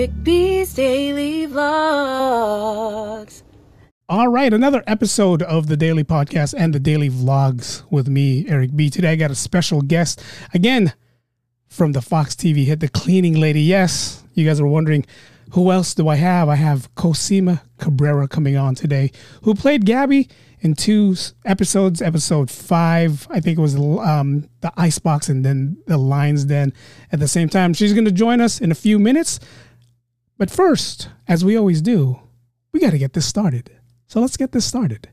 Eric B's Daily Vlogs. All right, another episode of the Daily Podcast and the Daily Vlogs with me, Eric B. Today I got a special guest again from the Fox TV hit, The Cleaning Lady. Yes, you guys are wondering who else do I have? I have Cosima Cabrera coming on today, who played Gabby in two episodes. Episode five, I think it was um, the Icebox and then the Lion's Den at the same time. She's going to join us in a few minutes. But first, as we always do, we got to get this started. So let's get this started.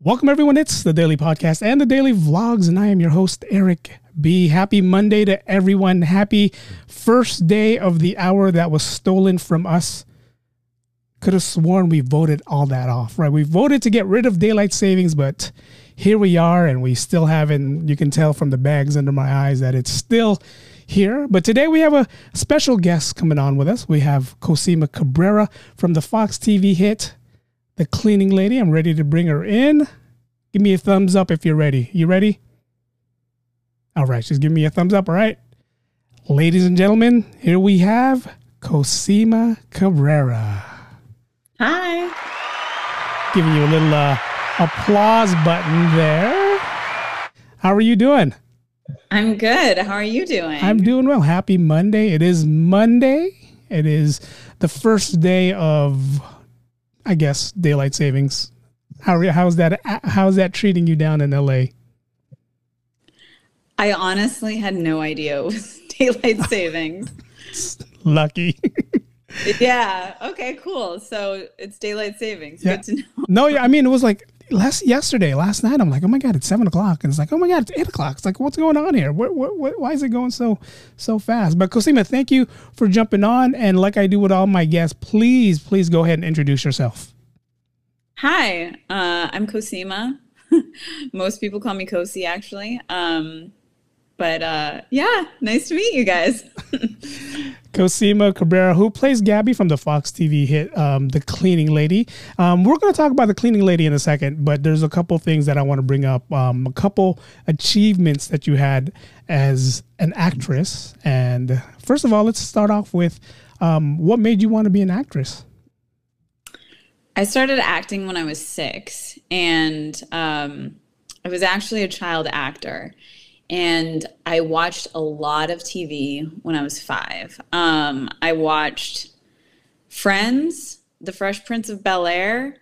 Welcome, everyone. It's the Daily Podcast and the Daily Vlogs, and I am your host, Eric B. Happy Monday to everyone. Happy first day of the hour that was stolen from us. Could have sworn we voted all that off, right? We voted to get rid of daylight savings, but here we are, and we still haven't. You can tell from the bags under my eyes that it's still here. But today we have a special guest coming on with us. We have Cosima Cabrera from the Fox TV hit the cleaning lady. I'm ready to bring her in. Give me a thumbs up if you're ready. You ready? All right, she's giving me a thumbs up. All right. Ladies and gentlemen, here we have Cosima Cabrera. Hi. Giving you a little uh, applause button there. How are you doing? I'm good. How are you doing? I'm doing well. Happy Monday. It is Monday. It is the first day of I guess daylight savings. How how's that how's that treating you down in LA? I honestly had no idea it was daylight savings. Lucky. yeah. Okay. Cool. So it's daylight savings. Yeah. Good to know. No. Yeah. I mean, it was like last yesterday, last night. I'm like, oh my god, it's seven o'clock, and it's like, oh my god, it's eight o'clock. It's like, what's going on here? What, what, what, why is it going so so fast? But Cosima, thank you for jumping on, and like I do with all my guests, please, please go ahead and introduce yourself. Hi, uh, I'm Cosima. Most people call me Cosi, actually. Um, but uh, yeah, nice to meet you guys. Cosima Cabrera, who plays Gabby from the Fox TV hit um, The Cleaning Lady. Um, we're going to talk about The Cleaning Lady in a second, but there's a couple things that I want to bring up. Um, a couple achievements that you had as an actress. And first of all, let's start off with um, what made you want to be an actress? I started acting when I was six, and um, I was actually a child actor and I watched a lot of TV when I was five. Um, I watched Friends, The Fresh Prince of Bel Air,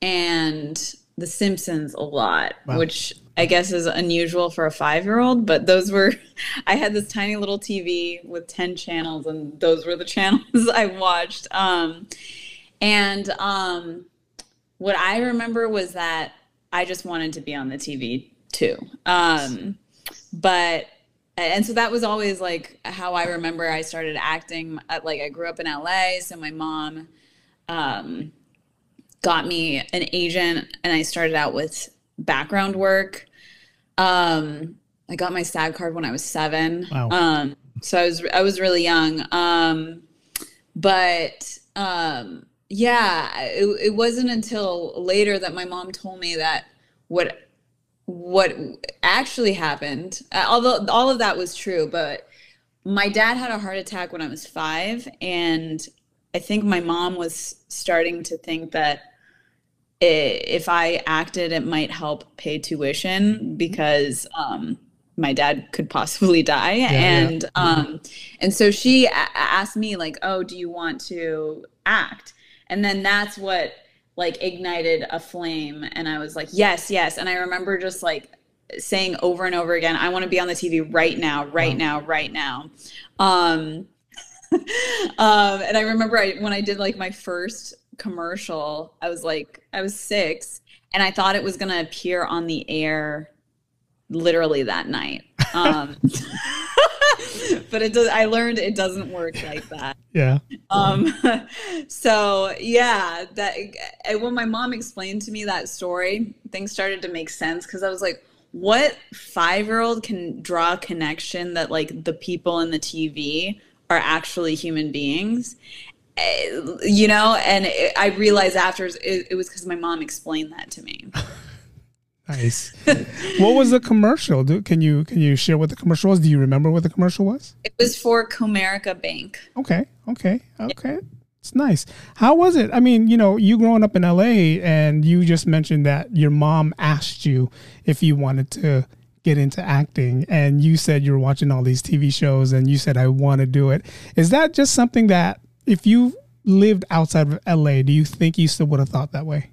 and The Simpsons a lot, wow. which I guess is unusual for a five year old, but those were, I had this tiny little TV with 10 channels, and those were the channels I watched. Um, and um, what I remember was that I just wanted to be on the TV too. Um, but and so that was always like how I remember I started acting. Like I grew up in LA, so my mom um, got me an agent, and I started out with background work. Um, I got my SAG card when I was seven. Wow. Um, so I was I was really young. Um, but um, yeah, it, it wasn't until later that my mom told me that what what actually happened, uh, although all of that was true, but my dad had a heart attack when I was five. And I think my mom was starting to think that if I acted, it might help pay tuition because um, my dad could possibly die. Yeah, and yeah. Um, and so she a- asked me, like, oh, do you want to act? And then that's what like ignited a flame and I was like, "Yes, yes." And I remember just like saying over and over again, "I want to be on the TV right now, right wow. now, right now." Um um and I remember I when I did like my first commercial, I was like I was 6 and I thought it was going to appear on the air literally that night. Um but it does. I learned it doesn't work like that. Yeah. Um. So yeah, that when my mom explained to me that story, things started to make sense because I was like, what five year old can draw a connection that like the people in the TV are actually human beings eh, you know and it, i realized after it, it was because my mom explained that to me nice. What was the commercial? Do, can you can you share what the commercial was? Do you remember what the commercial was? It was for comerica bank. Okay okay okay. It's nice. How was it? I mean you know you growing up in la and you just mentioned that your mom asked you if you wanted to get into acting and you said you were watching all these tv shows and you said i want to do it. Is that just something that if you lived outside of la do you think you still would have thought that way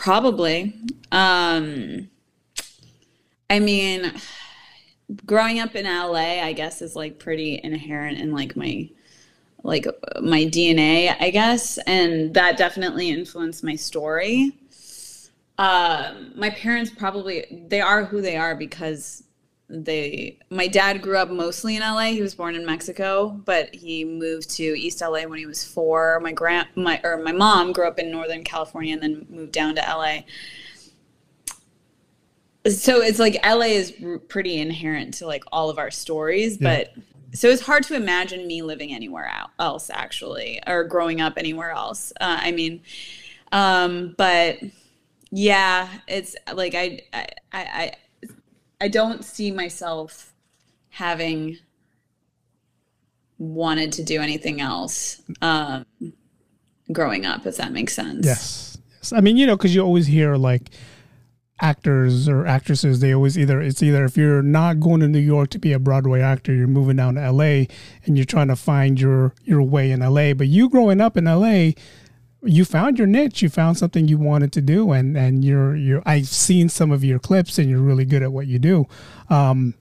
Probably. Um, I mean, growing up in LA, I guess is like pretty inherent in like my like my DNA, I guess, and that definitely influenced my story. Um, my parents probably they are who they are because they my dad grew up mostly in LA. He was born in Mexico, but he moved to East LA when he was 4. My grand my or my mom grew up in Northern California and then moved down to LA. So it's like LA is pretty inherent to like all of our stories, yeah. but so it's hard to imagine me living anywhere else actually or growing up anywhere else. Uh, I mean um but yeah, it's like I I I I don't see myself having wanted to do anything else um, growing up, if that makes sense. Yes. yes. I mean, you know, because you always hear like actors or actresses, they always either, it's either if you're not going to New York to be a Broadway actor, you're moving down to LA and you're trying to find your, your way in LA. But you growing up in LA, you found your niche you found something you wanted to do and and you're you're i've seen some of your clips and you're really good at what you do. Um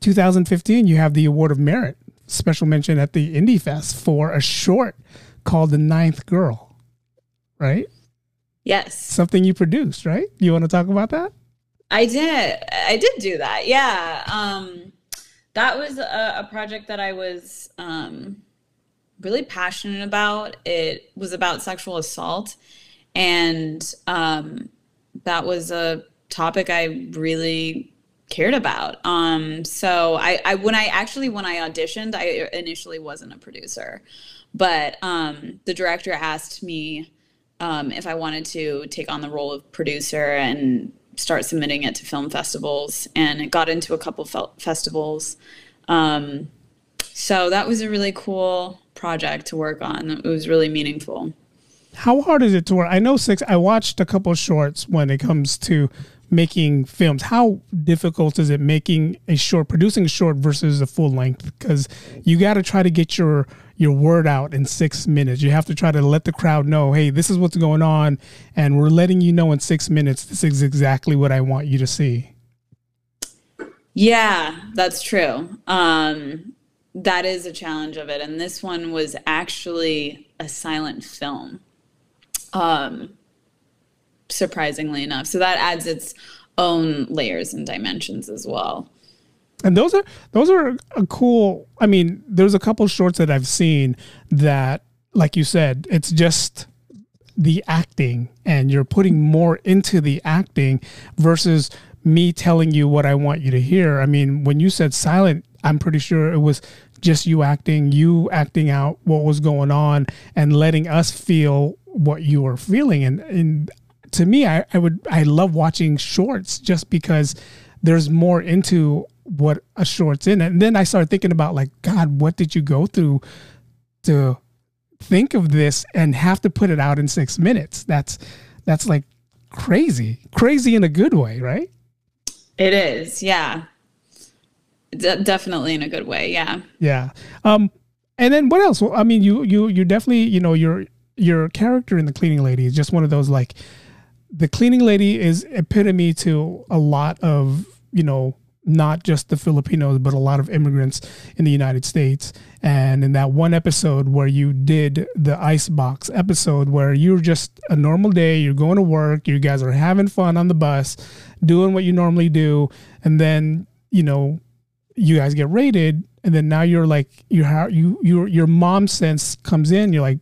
2015 you have the award of merit special mention at the indie fest for a short called the ninth girl right? Yes. Something you produced right? You want to talk about that? I did. I did do that yeah. Um that was a, a project that i was um really passionate about. It was about sexual assault, and um, that was a topic I really cared about. Um, so I, I, when I actually when I auditioned, I initially wasn't a producer, but um, the director asked me um, if I wanted to take on the role of producer and start submitting it to film festivals, and it got into a couple fe- festivals. Um, so that was a really cool project to work on. It was really meaningful. How hard is it to work? I know six. I watched a couple shorts when it comes to making films. How difficult is it making a short, producing a short versus a full length? Because you got to try to get your your word out in six minutes. You have to try to let the crowd know, hey, this is what's going on, and we're letting you know in six minutes. This is exactly what I want you to see. Yeah, that's true. Um, that is a challenge of it. And this one was actually a silent film, um, surprisingly enough. So that adds its own layers and dimensions as well. And those are those are a cool. I mean, there's a couple shorts that I've seen that, like you said, it's just the acting, and you're putting more into the acting versus me telling you what I want you to hear. I mean, when you said silent, I'm pretty sure it was just you acting, you acting out what was going on and letting us feel what you were feeling. And, and to me, I, I would, I love watching shorts just because there's more into what a short's in. And then I started thinking about like, God, what did you go through to think of this and have to put it out in six minutes? That's, that's like crazy, crazy in a good way, right? It is. Yeah. De- definitely in a good way. Yeah. Yeah. Um, and then what else? Well, I mean, you you you're definitely you know your your character in the cleaning lady is just one of those like the cleaning lady is epitome to a lot of you know not just the Filipinos but a lot of immigrants in the United States. And in that one episode where you did the icebox episode where you're just a normal day, you're going to work, you guys are having fun on the bus, doing what you normally do, and then you know you guys get rated, and then now you're like you you your your mom sense comes in. You're like,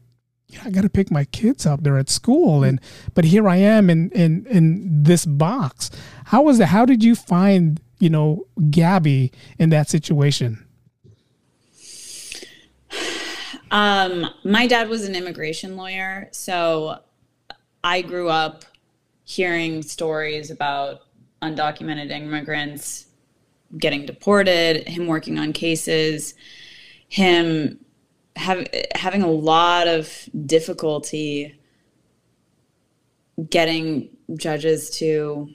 yeah, I got to pick my kids up. They're at school, and but here I am in in in this box. How was that? How did you find you know Gabby in that situation? Um, my dad was an immigration lawyer, so I grew up hearing stories about undocumented immigrants getting deported, him working on cases, him have, having a lot of difficulty getting judges to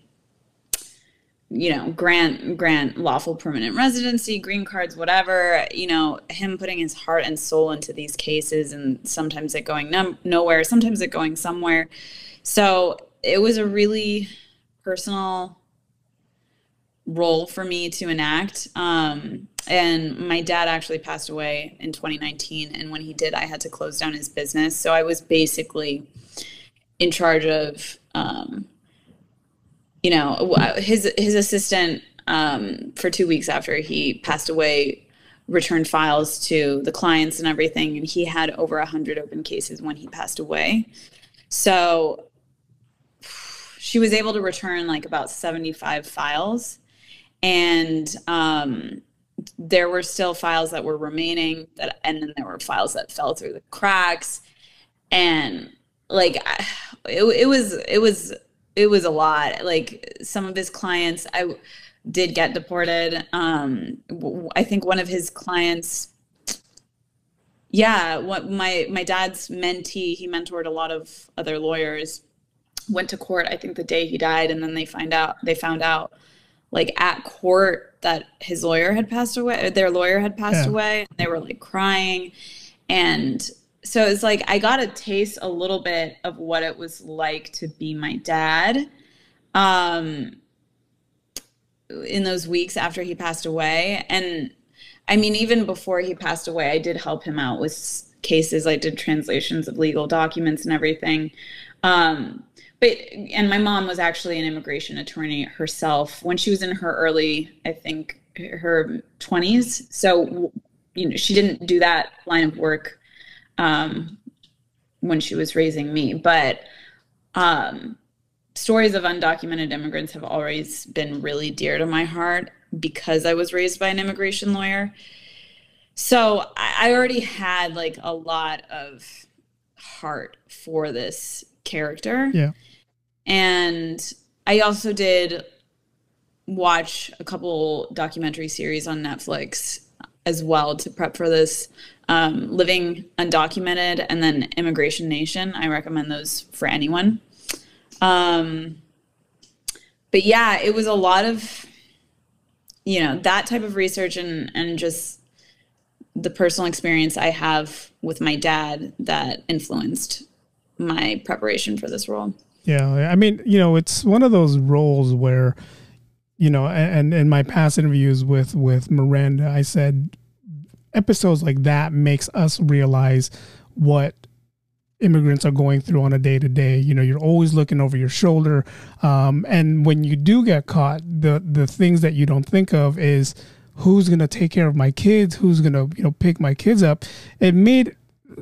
you know grant grant lawful permanent residency green cards whatever you know him putting his heart and soul into these cases and sometimes it going num- nowhere sometimes it going somewhere. So it was a really personal role for me to enact. Um, and my dad actually passed away in 2019 and when he did i had to close down his business. So i was basically in charge of um, you know, his his assistant um, for two weeks after he passed away returned files to the clients and everything, and he had over a hundred open cases when he passed away. So she was able to return like about seventy five files, and um, there were still files that were remaining that, and then there were files that fell through the cracks, and like it, it was it was it was a lot. Like some of his clients, I did get deported. Um, I think one of his clients, yeah, what my my dad's mentee, he mentored a lot of other lawyers. Went to court, I think the day he died, and then they find out they found out like at court that his lawyer had passed away, their lawyer had passed yeah. away. And they were like crying, and so it's like I got a taste a little bit of what it was like to be my dad um in those weeks after he passed away and I mean even before he passed away I did help him out with cases I did translations of legal documents and everything um but and my mom was actually an immigration attorney herself when she was in her early I think her 20s so you know she didn't do that line of work um, when she was raising me. But um, stories of undocumented immigrants have always been really dear to my heart because I was raised by an immigration lawyer. So I already had like a lot of heart for this character. Yeah. And I also did watch a couple documentary series on Netflix as well to prep for this um, Living Undocumented, and then Immigration Nation. I recommend those for anyone. Um, but yeah, it was a lot of, you know, that type of research and, and just the personal experience I have with my dad that influenced my preparation for this role. Yeah. I mean, you know, it's one of those roles where, you know, and in my past interviews with with Miranda, I said episodes like that makes us realize what immigrants are going through on a day to day. You know, you're always looking over your shoulder, um, and when you do get caught, the the things that you don't think of is who's going to take care of my kids, who's going to you know pick my kids up. It made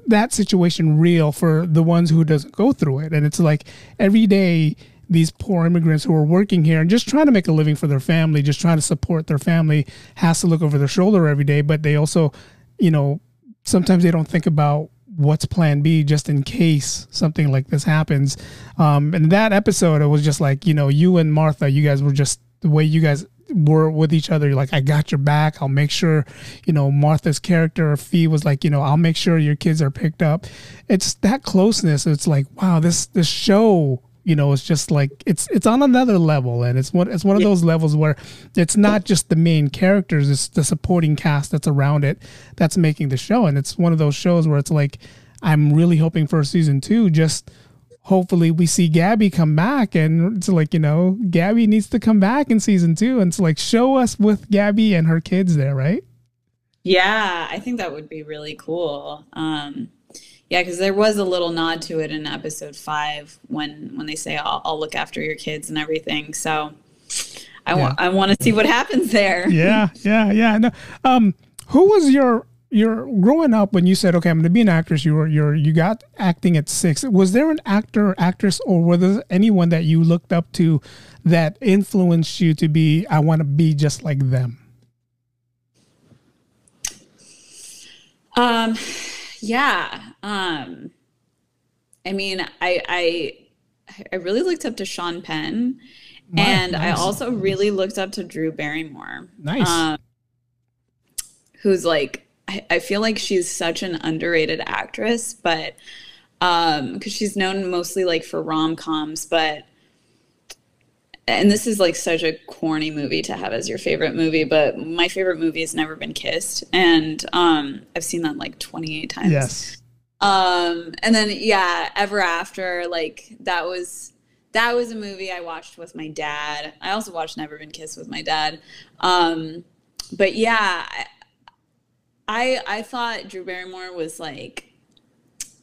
that situation real for the ones who doesn't go through it, and it's like every day these poor immigrants who are working here and just trying to make a living for their family, just trying to support their family, has to look over their shoulder every day. But they also, you know, sometimes they don't think about what's plan B just in case something like this happens. Um, and that episode, it was just like, you know, you and Martha, you guys were just the way you guys were with each other. You're like, I got your back. I'll make sure, you know, Martha's character, Fi was like, you know, I'll make sure your kids are picked up. It's that closeness. It's like, wow, this, this show you know it's just like it's it's on another level and it's one it's one of those levels where it's not just the main characters it's the supporting cast that's around it that's making the show and it's one of those shows where it's like i'm really hoping for a season two just hopefully we see gabby come back and it's like you know gabby needs to come back in season two and it's like show us with gabby and her kids there right yeah i think that would be really cool um yeah, because there was a little nod to it in episode five when when they say I'll, I'll look after your kids and everything. So I yeah. want I want to see what happens there. Yeah, yeah, yeah. No, um, who was your your growing up when you said, "Okay, I'm going to be an actress"? You were you're, you got acting at six. Was there an actor, or actress, or was there anyone that you looked up to that influenced you to be? I want to be just like them. Um Yeah. Um, I mean, I I I really looked up to Sean Penn, wow, and nice. I also really looked up to Drew Barrymore. Nice. Um, who's like I, I feel like she's such an underrated actress, but um, because she's known mostly like for rom coms, but and this is like such a corny movie to have as your favorite movie, but my favorite movie has Never Been Kissed, and um, I've seen that like 28 times. Yes. Um, and then yeah, Ever After, like that was that was a movie I watched with my dad. I also watched Never Been Kissed with my dad. Um, but yeah, I I thought Drew Barrymore was like,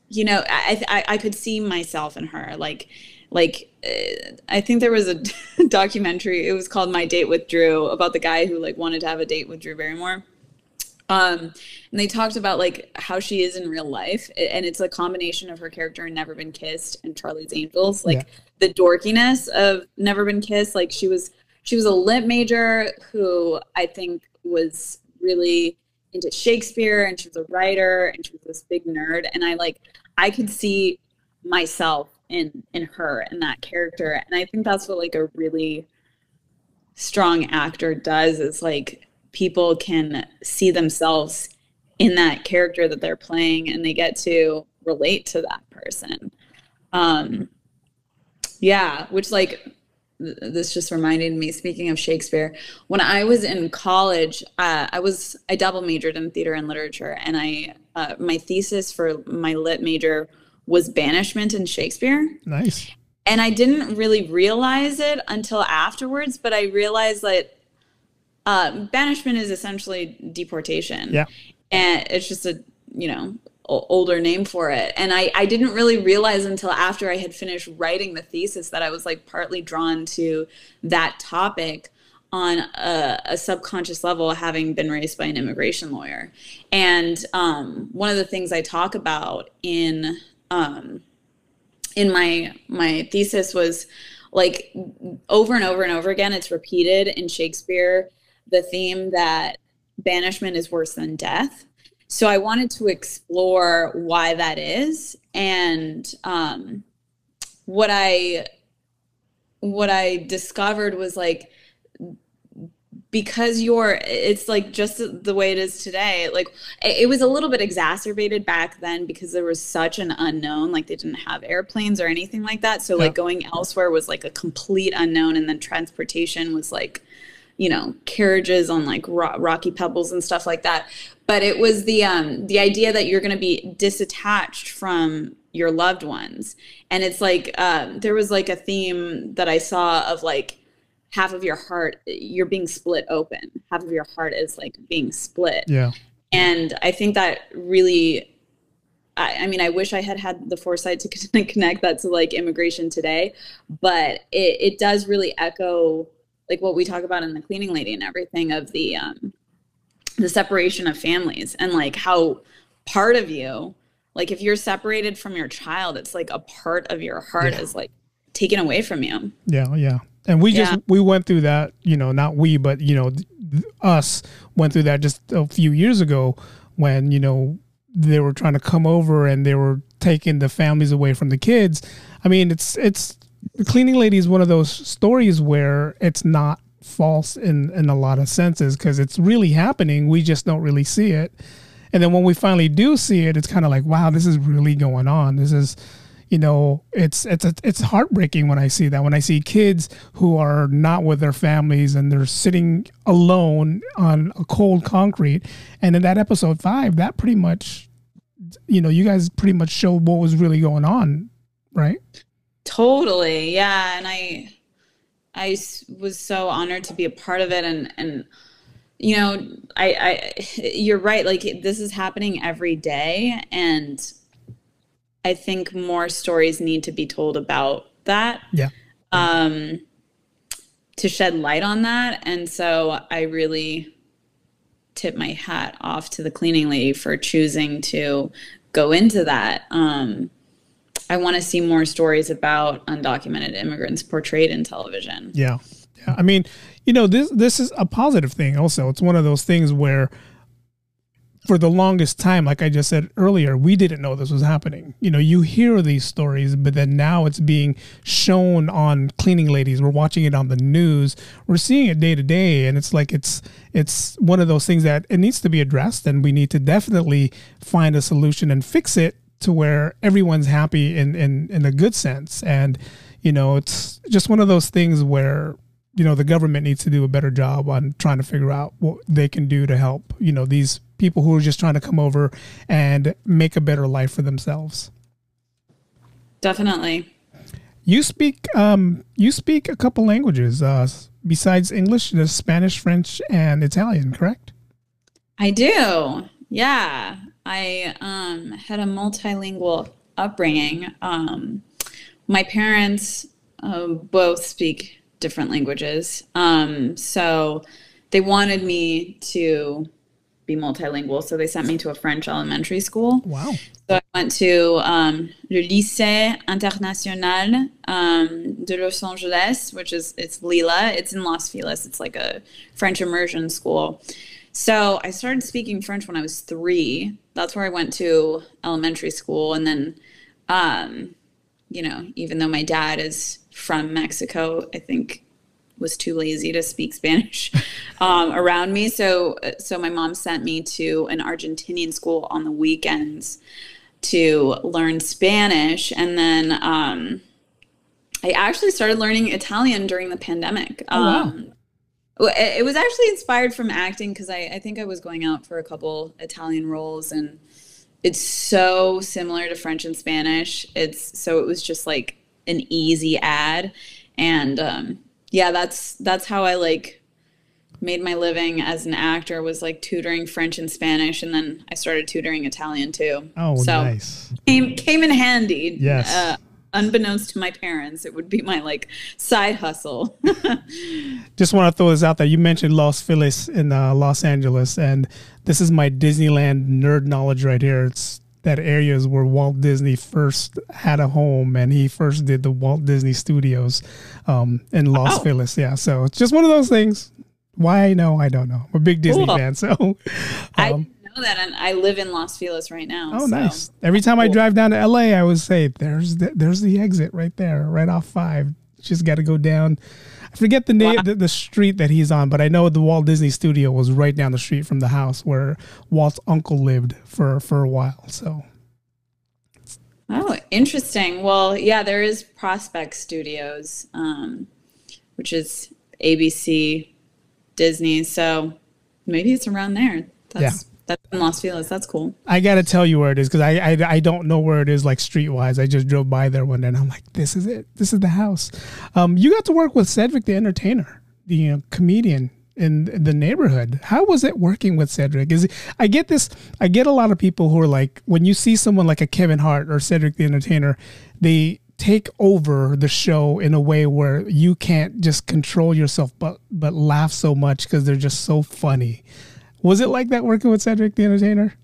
you know, I I, I could see myself in her, like like uh, I think there was a documentary. It was called My Date with Drew about the guy who like wanted to have a date with Drew Barrymore. Um, and they talked about like how she is in real life, and it's a combination of her character in Never Been Kissed and Charlie's Angels. Like yeah. the dorkiness of Never Been Kissed. Like she was she was a lit major who I think was really into Shakespeare, and she was a writer, and she was this big nerd. And I like I could see myself in in her and that character and i think that's what like a really strong actor does is like people can see themselves in that character that they're playing and they get to relate to that person um yeah which like this just reminded me speaking of shakespeare when i was in college uh, i was i double majored in theater and literature and i uh, my thesis for my lit major was banishment in Shakespeare. Nice. And I didn't really realize it until afterwards, but I realized that uh, banishment is essentially deportation. Yeah. And it's just a, you know, older name for it. And I, I didn't really realize until after I had finished writing the thesis that I was like partly drawn to that topic on a, a, subconscious level having been raised by an immigration lawyer and um, one of the things i talk about in um, in my my thesis was like over and over and over again it's repeated in shakespeare the theme that banishment is worse than death so i wanted to explore why that is and um, what i what i discovered was like because you're it's like just the way it is today like it was a little bit exacerbated back then because there was such an unknown like they didn't have airplanes or anything like that so yeah. like going elsewhere was like a complete unknown and then transportation was like you know carriages on like ro- rocky pebbles and stuff like that but it was the um the idea that you're going to be disattached from your loved ones. And it's like um there was like a theme that i saw of like half of your heart you're being split open. Half of your heart is like being split. Yeah. And i think that really I, I mean i wish i had had the foresight to connect that to like immigration today. But it, it does really echo like what we talk about in the cleaning lady and everything of the um the separation of families and like how part of you like if you're separated from your child it's like a part of your heart yeah. is like taken away from you. Yeah yeah. And we just we went through that you know not we but you know us went through that just a few years ago when you know they were trying to come over and they were taking the families away from the kids. I mean it's it's the cleaning lady is one of those stories where it's not false in in a lot of senses because it's really happening we just don't really see it and then when we finally do see it it's kind of like wow this is really going on this is you know, it's it's it's heartbreaking when I see that. When I see kids who are not with their families and they're sitting alone on a cold concrete. And in that episode five, that pretty much, you know, you guys pretty much showed what was really going on, right? Totally, yeah. And I, I was so honored to be a part of it, and and you know, I, I, you're right. Like this is happening every day, and I think more stories need to be told about that. Yeah. Um, to shed light on that. And so I really tip my hat off to the cleaning lady for choosing to go into that. Um, I want to see more stories about undocumented immigrants portrayed in television. Yeah. Yeah. I mean, you know, this this is a positive thing also. It's one of those things where for the longest time, like I just said earlier, we didn't know this was happening. You know, you hear these stories, but then now it's being shown on cleaning ladies. We're watching it on the news. We're seeing it day to day, and it's like it's it's one of those things that it needs to be addressed, and we need to definitely find a solution and fix it to where everyone's happy in in in a good sense. And you know, it's just one of those things where you know the government needs to do a better job on trying to figure out what they can do to help you know these people who are just trying to come over and make a better life for themselves. Definitely. You speak um you speak a couple languages uh besides english there's spanish french and italian correct? I do. Yeah i um had a multilingual upbringing um my parents uh, both speak different languages. Um, so they wanted me to be multilingual. So they sent me to a French elementary school. Wow. So I went to um, le Lycée International um, de Los Angeles, which is it's Lila. It's in Los Feliz. It's like a French immersion school. So I started speaking French when I was three. That's where I went to elementary school, and then, um, you know, even though my dad is from Mexico, I think was too lazy to speak Spanish um, around me. So, so my mom sent me to an Argentinian school on the weekends to learn Spanish, and then um, I actually started learning Italian during the pandemic. Oh, wow. Um, it was actually inspired from acting because I, I think I was going out for a couple Italian roles and it's so similar to French and Spanish. It's so it was just like an easy add and um, yeah that's that's how i like made my living as an actor was like tutoring french and spanish and then i started tutoring italian too oh so nice came came in handy Yes. uh, unbeknownst to my parents it would be my like side hustle just want to throw this out there you mentioned los feliz in uh, los angeles and this is my disneyland nerd knowledge right here it's that area is where Walt Disney first had a home and he first did the Walt Disney Studios um, in Los Wow. Feliz. Yeah, so it's just one of those things. Why I know, I don't know. I'm a big Disney Cool. fan, so um, didn't know that and i live in los feliz right now oh so- nice. Every time I drive down to LA, I would say there's the, there's the exit right there, right off five. Just got to go down. I forget the name, the, the street that he's on, but I know the Walt Disney Studio was right down the street from the house where Walt's uncle lived for for a while. So Oh, interesting. Well, yeah, there is Prospect Studios, um, which is ABC, Disney. So maybe it's around there. That's that's in Los Feliz. That's cool. I gotta tell you where it is because I, I I don't know where it is like streetwise. I just drove by there one day and I'm like, this is it. This is the house. Um, you got to work with Cedric the Entertainer, the uh, comedian in the neighborhood. How was it working with Cedric? Is it, I get this. I get a lot of people who are like, when you see someone like a Kevin Hart or Cedric the Entertainer, they take over the show in a way where you can't just control yourself but but laugh so much because they're just so funny. Was it like that working with Cedric the Entertainer?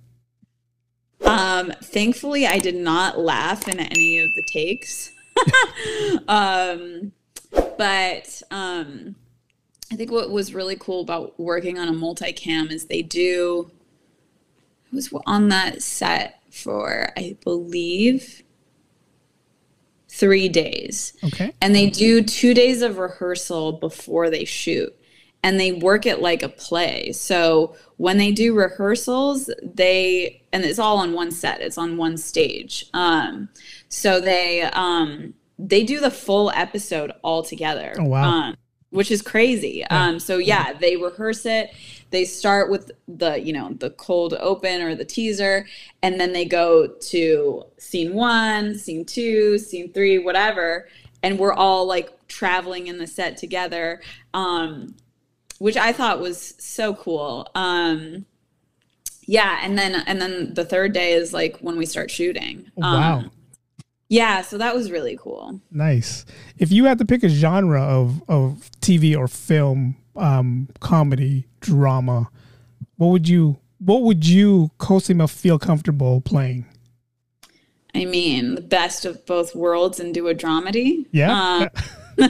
Um, thankfully, I did not laugh in any of the takes. um, but um, I think what was really cool about working on a multicam is they do. I was on that set for, I believe, three days. Okay. And they do two days of rehearsal before they shoot. And they work it like a play. So when they do rehearsals, they and it's all on one set. It's on one stage. Um, so they um, they do the full episode all together. Oh, wow. Um, which is crazy. Um, so yeah, they rehearse it. They start with the you know the cold open or the teaser, and then they go to scene one, scene two, scene three, whatever, and we're all like traveling in the set together, um, which I thought was so cool. Um, yeah, and then and then the third day is like when we start shooting. Oh, wow. Um, yeah, so that was really cool. Nice. If you had to pick a genre of, of TV or film, um, comedy, drama, what would you what would you Cosima feel comfortable playing? I mean, the best of both worlds and do a dramedy. Yeah. Um,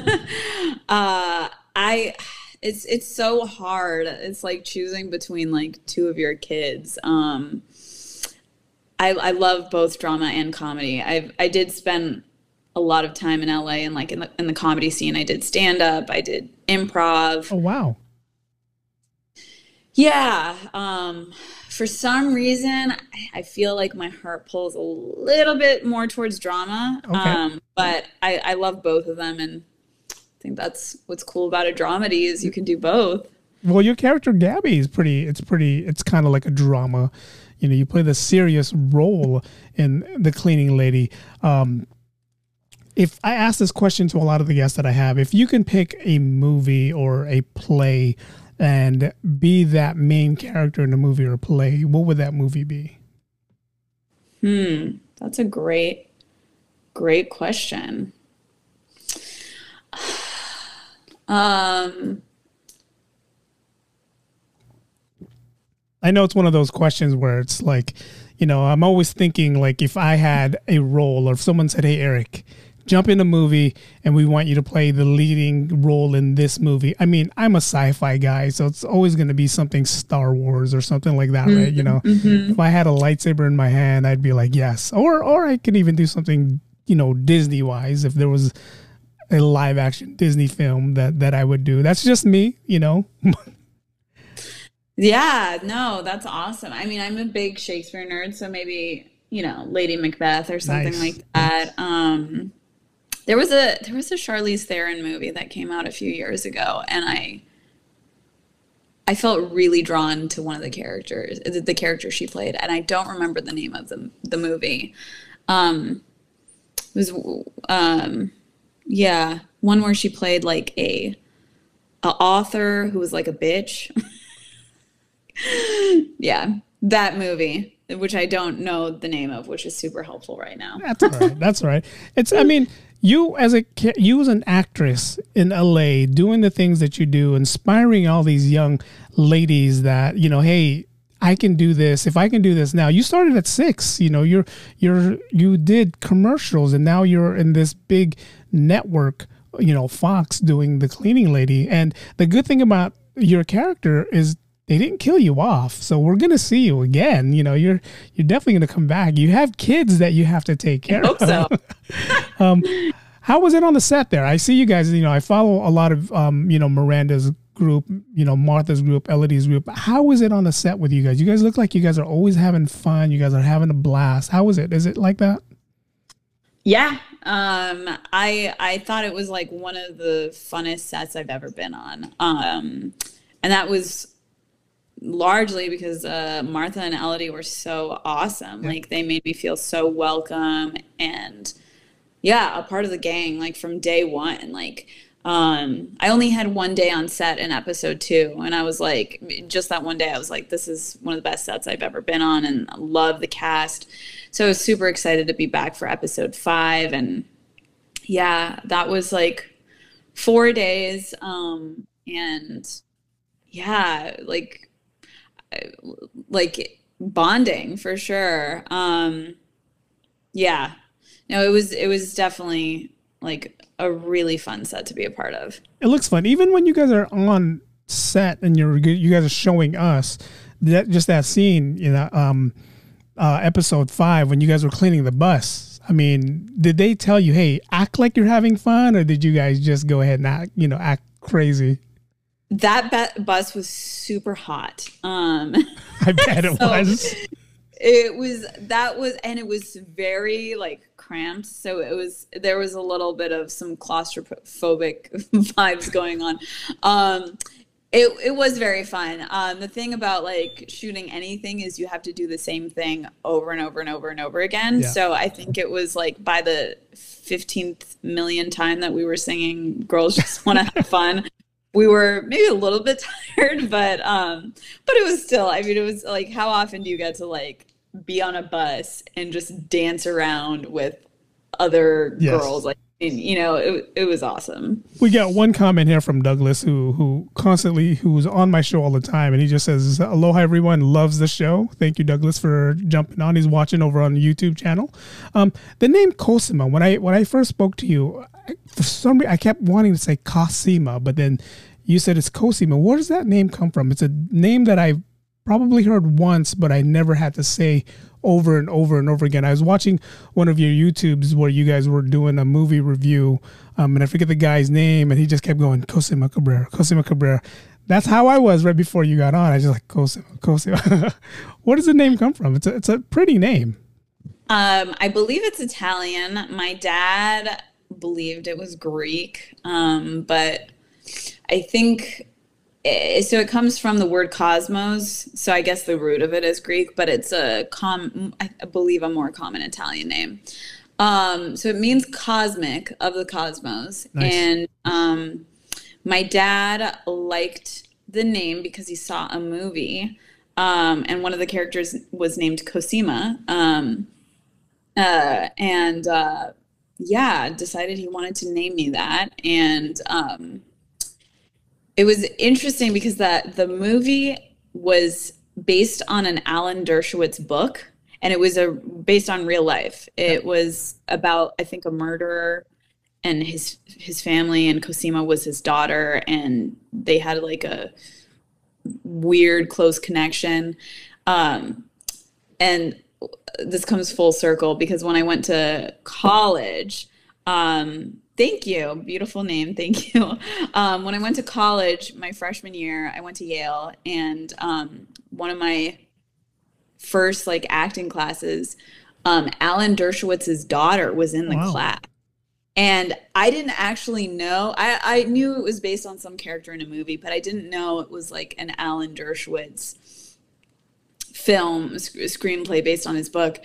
uh, I it's it's so hard. It's like choosing between like two of your kids. Um, I I love both drama and comedy. I I did spend a lot of time in LA and like in the in the comedy scene. I did stand up. I did improv. Oh wow. Yeah. Um, for some reason, I feel like my heart pulls a little bit more towards drama. Okay. Um, but I, I love both of them, and think that's what's cool about a dramedy is you can do both. Well, your character Gabby is pretty. It's pretty. It's kind of like a drama. You know, you play the serious role in the cleaning lady. Um, if I ask this question to a lot of the guests that I have, if you can pick a movie or a play and be that main character in a movie or play, what would that movie be? Hmm, that's a great, great question. Um, I know it's one of those questions where it's like, you know, I'm always thinking like if I had a role or if someone said, "Hey, Eric, jump in a movie and we want you to play the leading role in this movie." I mean, I'm a sci-fi guy, so it's always going to be something Star Wars or something like that, right? You know, if I had a lightsaber in my hand, I'd be like, "Yes." Or or I could even do something, you know, Disney-wise if there was a live action Disney film that that I would do. That's just me, you know. yeah, no, that's awesome. I mean, I'm a big Shakespeare nerd, so maybe you know, Lady Macbeth or something Nice. like that. Um, there was a there was a Charlize Theron movie that came out a few years ago, and I I felt really drawn to one of the characters, the the character she played, and I don't remember the name of the the movie. Um, it was um, yeah, one where she played like a a author who was like a bitch. yeah, that movie, which I don't know the name of, which is super helpful right now. That's all right. That's all right. It's. I mean, you as a you as an actress in LA, doing the things that you do, inspiring all these young ladies that you know, hey. I can do this. If I can do this now, you started at six. You know, you're you're you did commercials, and now you're in this big network. You know, Fox doing the cleaning lady. And the good thing about your character is they didn't kill you off. So we're gonna see you again. You know, you're you're definitely gonna come back. You have kids that you have to take care Hope of. so. How was it on the set there? I see you guys. You know, I follow a lot of um, you know Miranda's group, you know Martha's group, Elodie's group. How was it on the set with you guys? You guys look like you guys are always having fun. You guys are having a blast. How was it? Is it like that? Yeah. Um, I I thought it was like one of the funnest sets I've ever been on. Um, and that was largely because uh, Martha and Elodie were so awesome. Like they made me feel so welcome and yeah, a part of the gang like from day one. Like um, I only had one day on set in episode two, and I was like, just that one day, I was like, this is one of the best sets I've ever been on, and I love the cast. So I was super excited to be back for episode five, and yeah, that was like four days, um, and yeah, like like bonding for sure. Um, yeah, no, it was it was definitely like a really fun set to be a part of. It looks fun. Even when you guys are on set and you're you guys are showing us that just that scene, you know, um, uh, episode five when you guys were cleaning the bus. I mean, did they tell you, "Hey, act like you're having fun," or did you guys just go ahead and act, you know, act crazy? That be- bus was super hot. Um, I bet it So- was. it was that was and it was very like cramped so it was there was a little bit of some claustrophobic vibes going on. Um it, it was very fun. Um the thing about like shooting anything is you have to do the same thing over and over and over and over again. Yeah. so i think it was like by the 15th million time that we were singing girls just want to have fun we were maybe a little bit tired but um but it was still i mean it was like how often do you get to like be on a bus and just dance around with other Yes. girls like and, you know it, it was awesome We got one comment here from Douglas who who constantly who's on my show all the time and he just says aloha everyone loves the show. Thank you Douglas for jumping on. He's watching over on the YouTube channel. Um, the name Cosima when I when I first spoke to you I, for some reason I kept wanting to say Cosima but then You said it's Cosima. Where does that name come from? It's a name that I've probably heard once, but I never had to say over and over and over again. I was watching one of your YouTubes where you guys were doing a movie review, um, and I forget the guy's name, and he just kept going Cosima Cabrera, Cosima Cabrera. That's how I was right before you got on. I just like Cosima, Cosima. Where does the name come from? It's a, it's a pretty name. Um, I believe it's Italian. My dad believed it was Greek, um, but I think so. It comes from the word cosmos, so I guess the root of it is Greek, but it's a com. I believe a more common Italian name. Um, so it means cosmic of the cosmos, nice. and um, my dad liked the name because he saw a movie, um, and one of the characters was named Cosima. Um, uh, and uh, yeah, decided he wanted to name me that. And um, it was interesting because that the movie was based on an Alan Dershowitz book, and it was a based on real life. It was about I think a murderer and his his family, and Cosima was his daughter, and they had like a weird close connection. Um, and this comes full circle because when I went to college, um, thank you, beautiful name, thank you. Um, when I went to college, my freshman year, I went to Yale, and um, one of my first like acting classes, um, Alan Dershowitz's daughter was in the wow. class. And I didn't actually know. I, I knew it was based on some character in a movie, but I didn't know it was like an Alan Dershowitz film sc- screenplay based on his book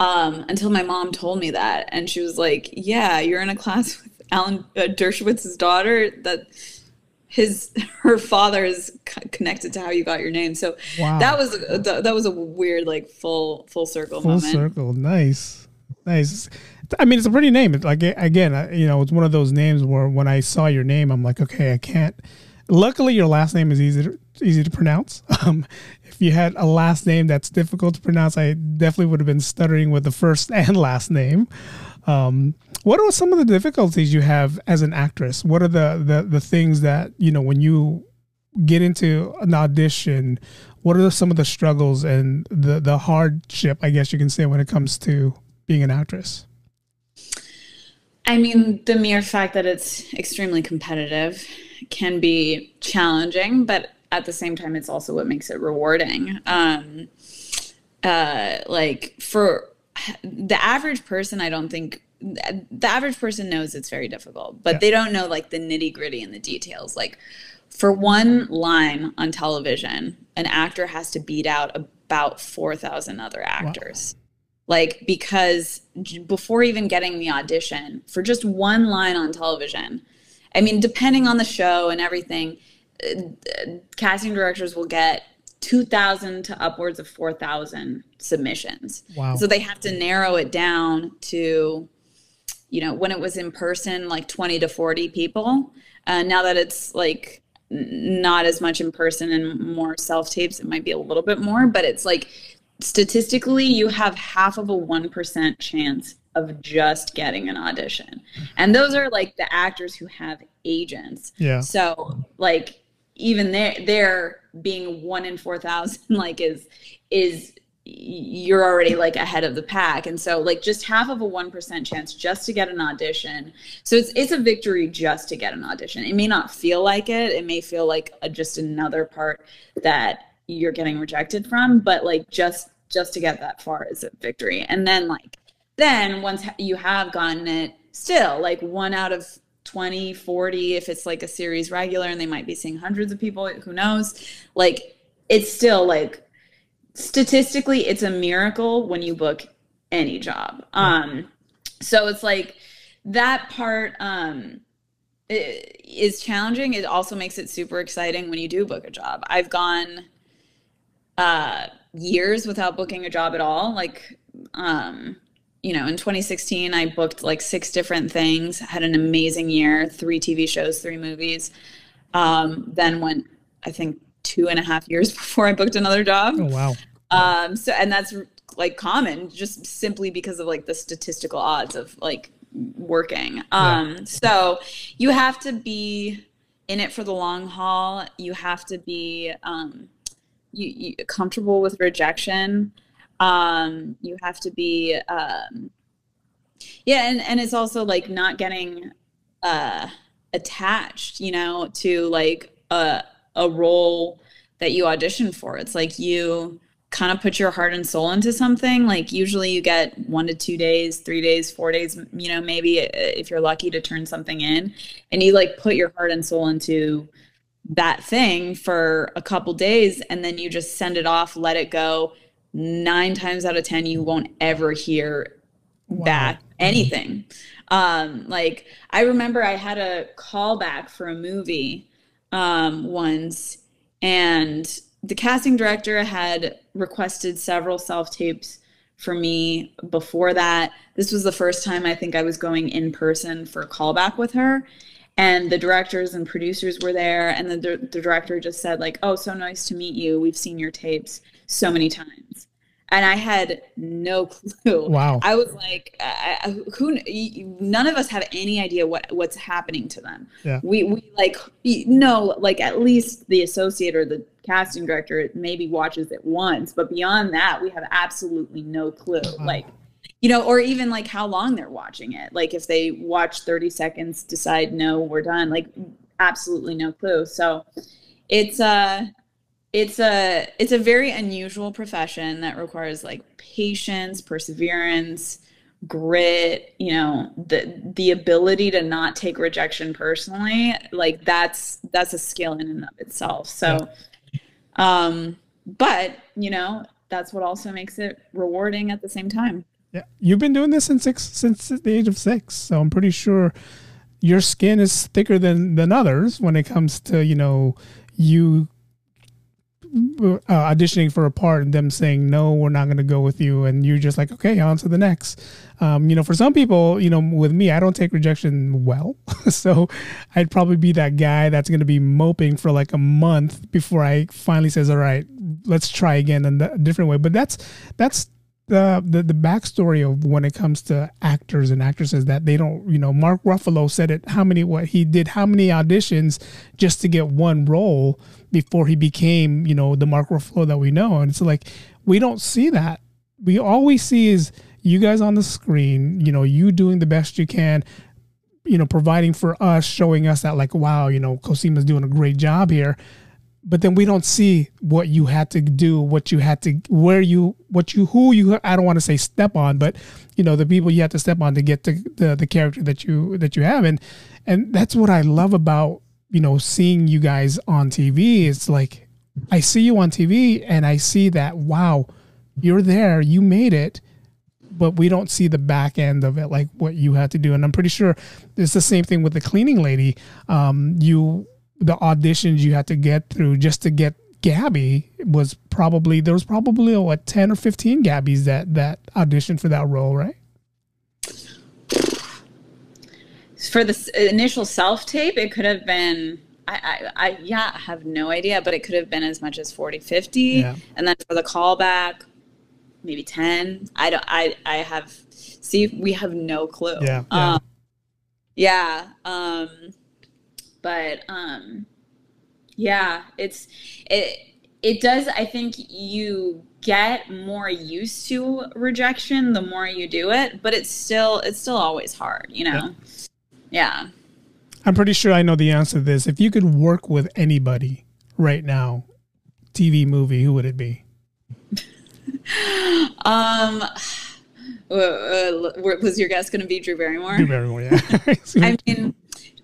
um, until my mom told me that, and she was like, "Yeah, you're in a class with Alan uh, Dershowitz's daughter. That his her father is c- connected to how you got your name." So wow. that was a, that was a weird like full full circle full moment. circle, nice, nice. I mean, it's a pretty name. It's like again, you know, it's one of those names where when I saw your name, I'm like, okay, I can't. Luckily, your last name is easy to, easy to pronounce. Um, if you had a last name that's difficult to pronounce, I definitely would have been stuttering with the first and last name. Um, what are some of the difficulties you have as an actress? What are the, the the things that you know when you get into an audition? What are some of the struggles and the the hardship, I guess you can say, when it comes to being an actress? I mean, the mere fact that it's extremely competitive can be challenging, but at the same time, it's also what makes it rewarding. Um, uh, like for the average person, I don't think the average person knows it's very difficult, but yeah. they don't know like the nitty gritty and the details. Like for one line on television, an actor has to beat out about 4,000 other actors. Wow. Like, because before even getting the audition, for just one line on television, I mean, depending on the show and everything, uh, casting directors will get 2,000 to upwards of 4,000 submissions. Wow. So they have to narrow it down to, you know, when it was in person, like 20 to 40 people. Uh, now that it's like not as much in person and more self tapes, it might be a little bit more, but it's like statistically, you have half of a 1% chance of just getting an audition. And those are like the actors who have agents. Yeah. So, like, even there there being one in four thousand like is is you're already like ahead of the pack. And so like just half of a 1% chance just to get an audition. So it's it's a victory just to get an audition. It may not feel like it. It may feel like a, just another part that you're getting rejected from but like just just to get that far is a victory. And then like then once you have gotten it still like one out of 20, 40, if it's like a series regular and they might be seeing hundreds of people, who knows? Like it's still like statistically it's a miracle when you book any job. Um so it's like that part um is challenging. It also makes it super exciting when you do book a job. I've gone uh years without booking a job at all. Like um you know, in 2016, I booked like six different things, had an amazing year, three TV shows, three movies. Um, then went, I think, two and a half years before I booked another job. Oh, wow. Um, so, and that's like common just simply because of like the statistical odds of like working. Um, yeah. So you have to be in it for the long haul. You have to be um, you, you comfortable with rejection. Um, you have to be um, yeah, and and it's also like not getting uh, attached, you know, to like a a role that you audition for. It's like you kind of put your heart and soul into something like usually you get one to two days three days four days you know maybe uh, if you're lucky to turn something in and you like put your heart and soul into that thing for a couple days and then you just send it off let it go nine times out of ten you won't ever hear wow. back anything um like i remember i had a callback for a movie um once and the casting director had requested several self tapes for me before that. This was the first time I think I was going in person for a callback with her. And the directors and producers were there, and the, the director just said, like, "Oh, so nice to meet you. We've seen your tapes so many times." And I had no clue. Wow. I was like, uh, who? None of us have any idea what what's happening to them. Yeah. We we like know like at least the associate or the casting director maybe watches it once, but beyond that, we have absolutely no clue. Wow. Like, you know, or even like how long they're watching it. Like if they watch thirty seconds, decide no, we're done. Like absolutely no clue. So it's uh it's a it's a very unusual profession that requires like patience perseverance grit you know the the ability to not take rejection personally like that's that's a skill in and of itself. So um but you know that's what also makes it rewarding at the same time. Yeah. You've been doing this since six since the age of six so i'm pretty sure your skin is thicker than than others when it comes to you know you uh, auditioning for a part and them saying no we're not going to go with you and you're just like okay on to the next. Um, you know for some people you know with me i don't take rejection well so i'd probably be that guy that's going to be moping for like a month before i finally says all right let's try again in a different way. But that's that's the, the the backstory of when it comes to actors and actresses that they don't you know Mark Ruffalo said it how many what he did how many auditions just to get one role before he became you know the Mark Ruffalo that we know. And it's like we don't see that. We always see is you guys on the screen you know you doing the best you can you know providing for us showing us that like wow you know Cosima's doing a great job here but then we don't see what you had to do, what you had to, where you, what you, who you, I don't want to say step on, but you know, the people you have to step on to get to the, the character that you, that you have. And, and that's what I love about, you know, seeing you guys on TV. It's like, I see you on TV and I see that, wow, you're there, you made it, but we don't see the back end of it, like what you had to do. And I'm pretty sure it's the same thing with the cleaning lady. Um, you, the auditions you had to get through just to get Gabby was probably there was probably what ten or fifteen Gabbies that that auditioned for that role, right? For the initial self tape, it could have been. I, I, I, yeah, I have no idea, but it could have been as much as 40, 50. Yeah. And then for the callback, maybe 10. I don't, I, I have, see, we have no clue. Yeah. Yeah. Um, yeah. Um, but um yeah it's it it does i think you get more used to rejection the more you do it but it's still it's still always hard you know yeah, yeah. i'm pretty sure i know the answer to this if you could work with anybody right now tv movie who would it be um uh, was your guess going to be Drew Barrymore? Drew Barrymore, yeah. I mean,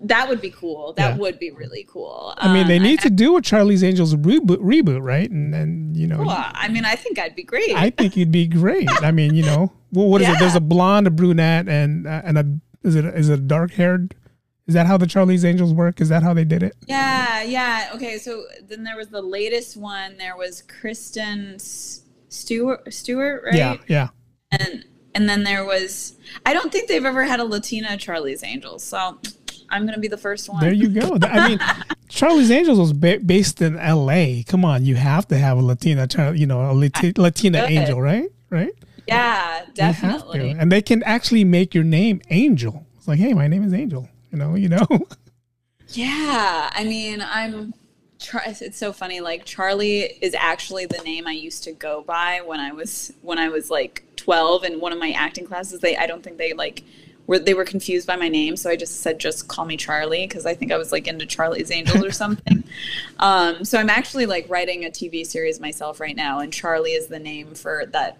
that would be cool. That yeah. would be really cool. I mean, they um, need to do a Charlie's Angels reboot, reboot, right? And then you know, well, I mean, I think I'd be great. I think you'd be great. I mean, you know, well, what is yeah. it? There's a blonde, a brunette, and uh, and a is it is it dark haired? Is that how the Charlie's Angels work? Is that how they did it? Yeah, yeah. Okay, so then there was the latest one. There was Kristen Stewart, Stewart, right? Yeah, yeah. And and then there was I don't think they've ever had a Latina Charlie's Angels. So I'm going to be the first one. There you go. I mean, Charlie's Angels was ba- based in L.A. Come on, you have to have a Latina, you know, a Lati- Latina angel, right? Right? Yeah, definitely. And they can actually make your name Angel. It's like, hey, my name is Angel. You know, you know. Yeah, I mean, I'm. It's so funny. Like Charlie is actually the name I used to go by when I was when I was like 12 in one of my acting classes. They I don't think they like were they were confused by my name, so I just said just call me Charlie because I think I was like into Charlie's Angels or something. um, so I'm actually like writing a TV series myself right now, and Charlie is the name for that.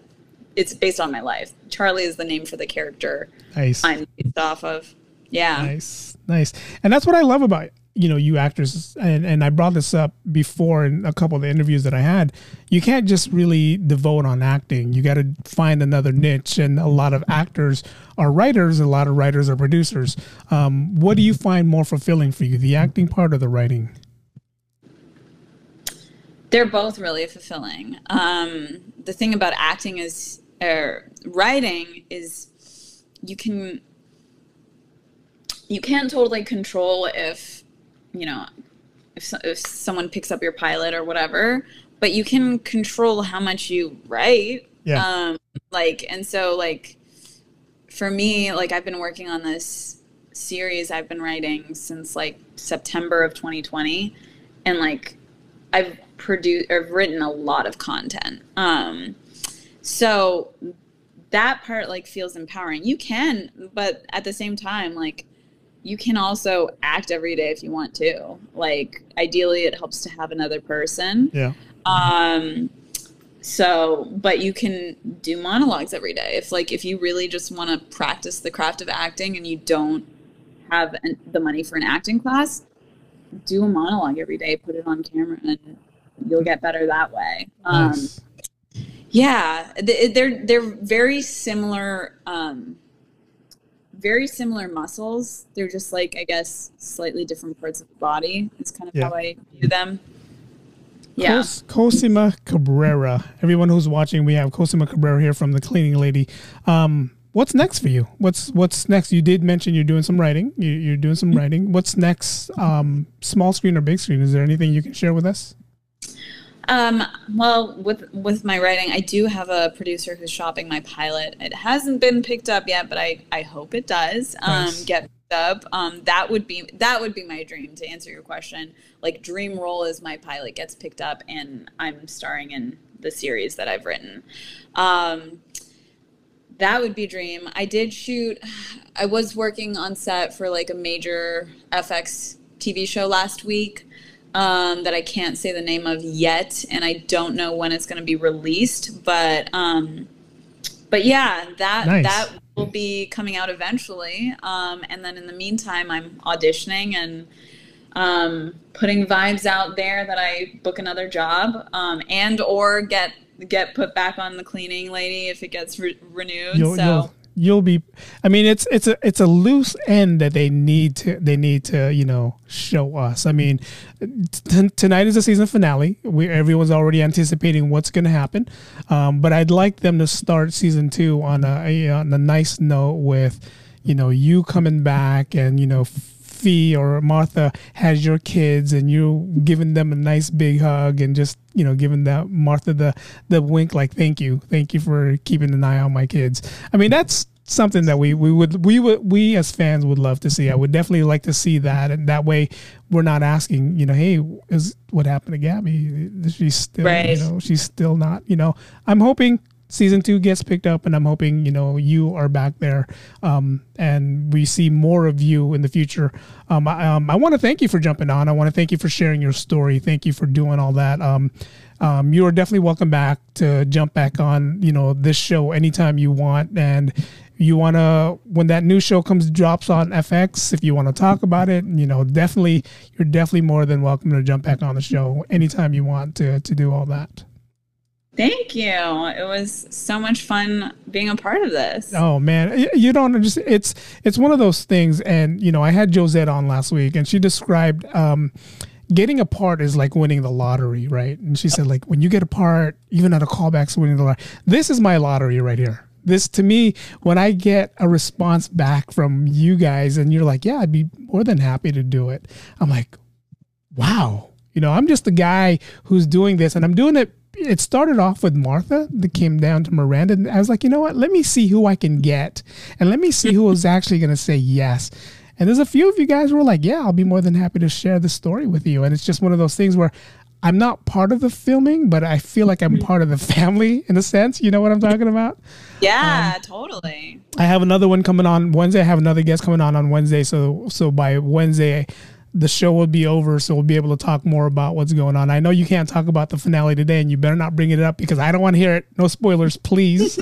It's based on my life. Charlie is the name for the character nice. I'm based off of. Yeah. Nice, nice, and that's what I love about you know you actors and and I brought this up before in a couple of the interviews that I had you can't just really devote on acting. You got to find another niche and a lot of actors are writers a lot of writers are producers. Um, what do you find more fulfilling for you the acting part or the writing? They're both really fulfilling. Um, the thing about acting is or writing is you can you can't totally control if you know, if, if someone picks up your pilot or whatever, but you can control how much you write. Yeah. Um, like, and so like, for me, like I've been working on this series I've been writing since like September of 2020, and like I've produced I've written a lot of content. Um, so that part like feels empowering. You can, but at the same time, like you can also act every day if you want to. Like ideally it helps to have another person. Yeah. Um so but you can do monologues every day. If like if you really just want to practice the craft of acting and you don't have an, the money for an acting class, do a monologue every day, put it on camera and you'll get better that way. Nice. Um yeah, they're they're very similar um very similar muscles. They're just like I guess slightly different parts of the body. Is kind of Yeah. how I view them. Yeah. Cos- Cosima Cabrera. Everyone who's watching, we have Cosima Cabrera here from the Cleaning Lady. Um, what's next for you? What's what's next? You did mention you're doing some writing. You, you're doing some writing. What's next? Um, small screen or big screen? Is there anything you can share with us? Um, well, with with my writing, I do have a producer who's shopping my pilot. It hasn't been picked up yet, but I I hope it does. Um, Nice. get picked up. Um, that would be that would be my dream to answer your question. Like dream role is my pilot gets picked up and I'm starring in the series that I've written. Um, that would be dream. I did shoot. I was working on set for like a major FX TV show last week um, that I can't say the name of yet, and I don't know when it's going to be released. But um, but yeah, that Nice. that will be coming out eventually. Um, and then in the meantime, I'm auditioning and um, putting vibes out there that I book another job um, and or get get put back on the cleaning lady if it gets re- renewed. You'll, so you'll you'll be. I mean, it's it's a it's a loose end that they need to they need to you know show us. I mean, t- tonight is the season finale. We everyone's already anticipating what's going to happen. Um, but I'd like them to start season two on a, on a nice note with, you know, you coming back and you know. Fi or Martha has your kids and you're giving them a nice big hug and just you know giving that Martha the the wink like thank you thank you for keeping an eye on my kids. I mean that's something that we we would we would we as fans would love to see. I would definitely like to see that and that way we're not asking you know hey is what happened to Gabby she's still Right. you know she's still not you know I'm hoping season two gets picked up and i'm hoping you know you are back there um, and we see more of you in the future. Um, I, um, I want to thank you for jumping on. I want to thank you for sharing your story. Thank you for doing all that. Um, um, you are definitely welcome back to jump back on you know this show anytime you want. And you want to when that new show comes drops on fx if you want to talk about it you know definitely you're definitely more than welcome to jump back on the show anytime you want to to do all that thank you. It was so much fun being a part of this. Oh man, you don't just it's it's one of those things. And you know, I had Josette on last week, and she described um, getting a part is like winning the lottery, right? And she said like when you get a part, even at a callback's winning the lottery. This is my lottery right here. This to me, when I get a response back from you guys, and you're like, yeah, I'd be more than happy to do it. I'm like, wow. You know, I'm just the guy who's doing this, and I'm doing it. It started off with Martha that came down to Miranda, and I was like, you know what? Let me see who I can get, and let me see who is actually going to say yes. And there's a few of you guys who are like, yeah, I'll be more than happy to share the story with you. And it's just one of those things where I'm not part of the filming, but I feel like I'm part of the family in a sense. You know what I'm talking about? Yeah, um, totally. I have another one coming on Wednesday. I have another guest coming on on Wednesday. So so by Wednesday, the show will be over, so we'll be able to talk more about what's going on. I know you can't talk about the finale today, and you better not bring it up because I don't want to hear it. No spoilers, please.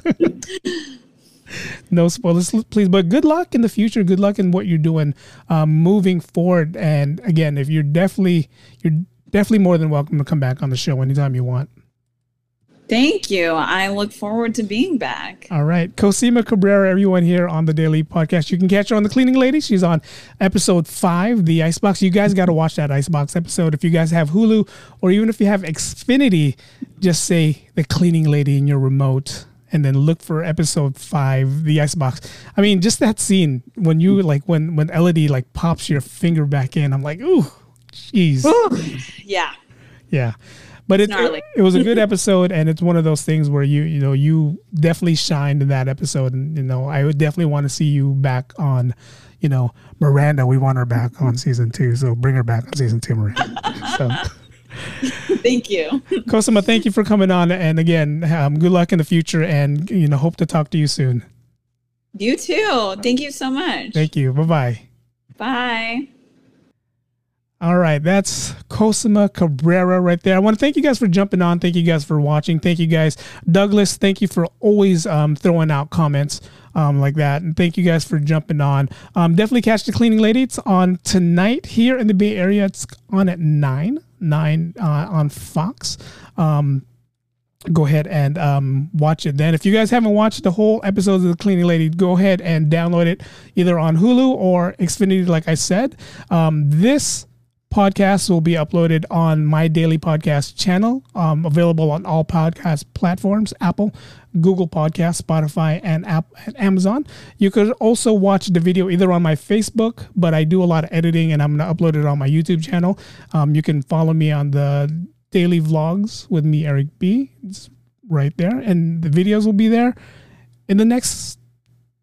no spoilers, please. But good luck in the future. Good luck in what you're doing um, moving forward. And again, if you're definitely you're definitely more than welcome to come back on the show anytime you want. Thank you. I look forward to being back. All right. Cosima Cabrera, everyone here on the Daily Podcast. You can catch her on The Cleaning Lady. She's on episode five, the Icebox. You guys got to watch that Icebox episode. If you guys have Hulu or even if you have Xfinity, just say The Cleaning Lady in your remote and then look for episode five, the Icebox. I mean, just that scene when you like, when, when Elodie like pops your finger back in, I'm like, ooh, jeez. Yeah. Yeah but it, it, it was a good episode and it's one of those things where you you know you definitely shined in that episode and you know i would definitely want to see you back on you know miranda. We want her back on season two so bring her back on season two miranda. So. Thank you. Cosima thank you for coming on and again um, good luck in the future and you know hope to talk to you soon. You too. Thank you so much. Thank you. Bye-bye. Bye all right, that's Cosima Cabrera right there. I want to thank you guys for jumping on. Thank you guys for watching. Thank you guys, Douglas. Thank you for always um, throwing out comments um, like that, and thank you guys for jumping on. Um, definitely catch the Cleaning Lady. It's on tonight here in the Bay Area. It's on at nine nine uh, on Fox. Um, go ahead and um, watch it then. If you guys haven't watched the whole episodes of The Cleaning Lady, go ahead and download it either on Hulu or Xfinity, like I said. Um, this podcasts will be uploaded on my daily podcast channel, um, available on all podcast platforms Apple, Google Podcast, Spotify, and, App, and Amazon. You could also watch the video either on my Facebook, but I do a lot of editing and I'm going to upload it on my YouTube channel. Um, you can follow me on the daily vlogs with me, Eric B. It's right there. And the videos will be there in the next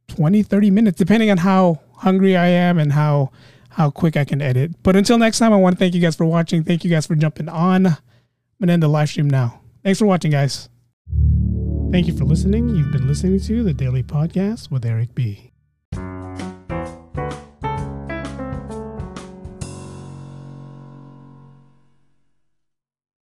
20, 30 minutes, depending on how hungry I am and how how quick I can edit. But until next time, I want to thank you guys for watching. Thank you guys for jumping on. I'm going to end the live stream now. Thanks for watching, guys. Thank you for listening. You've been listening to the Daily Podcast with Eric B.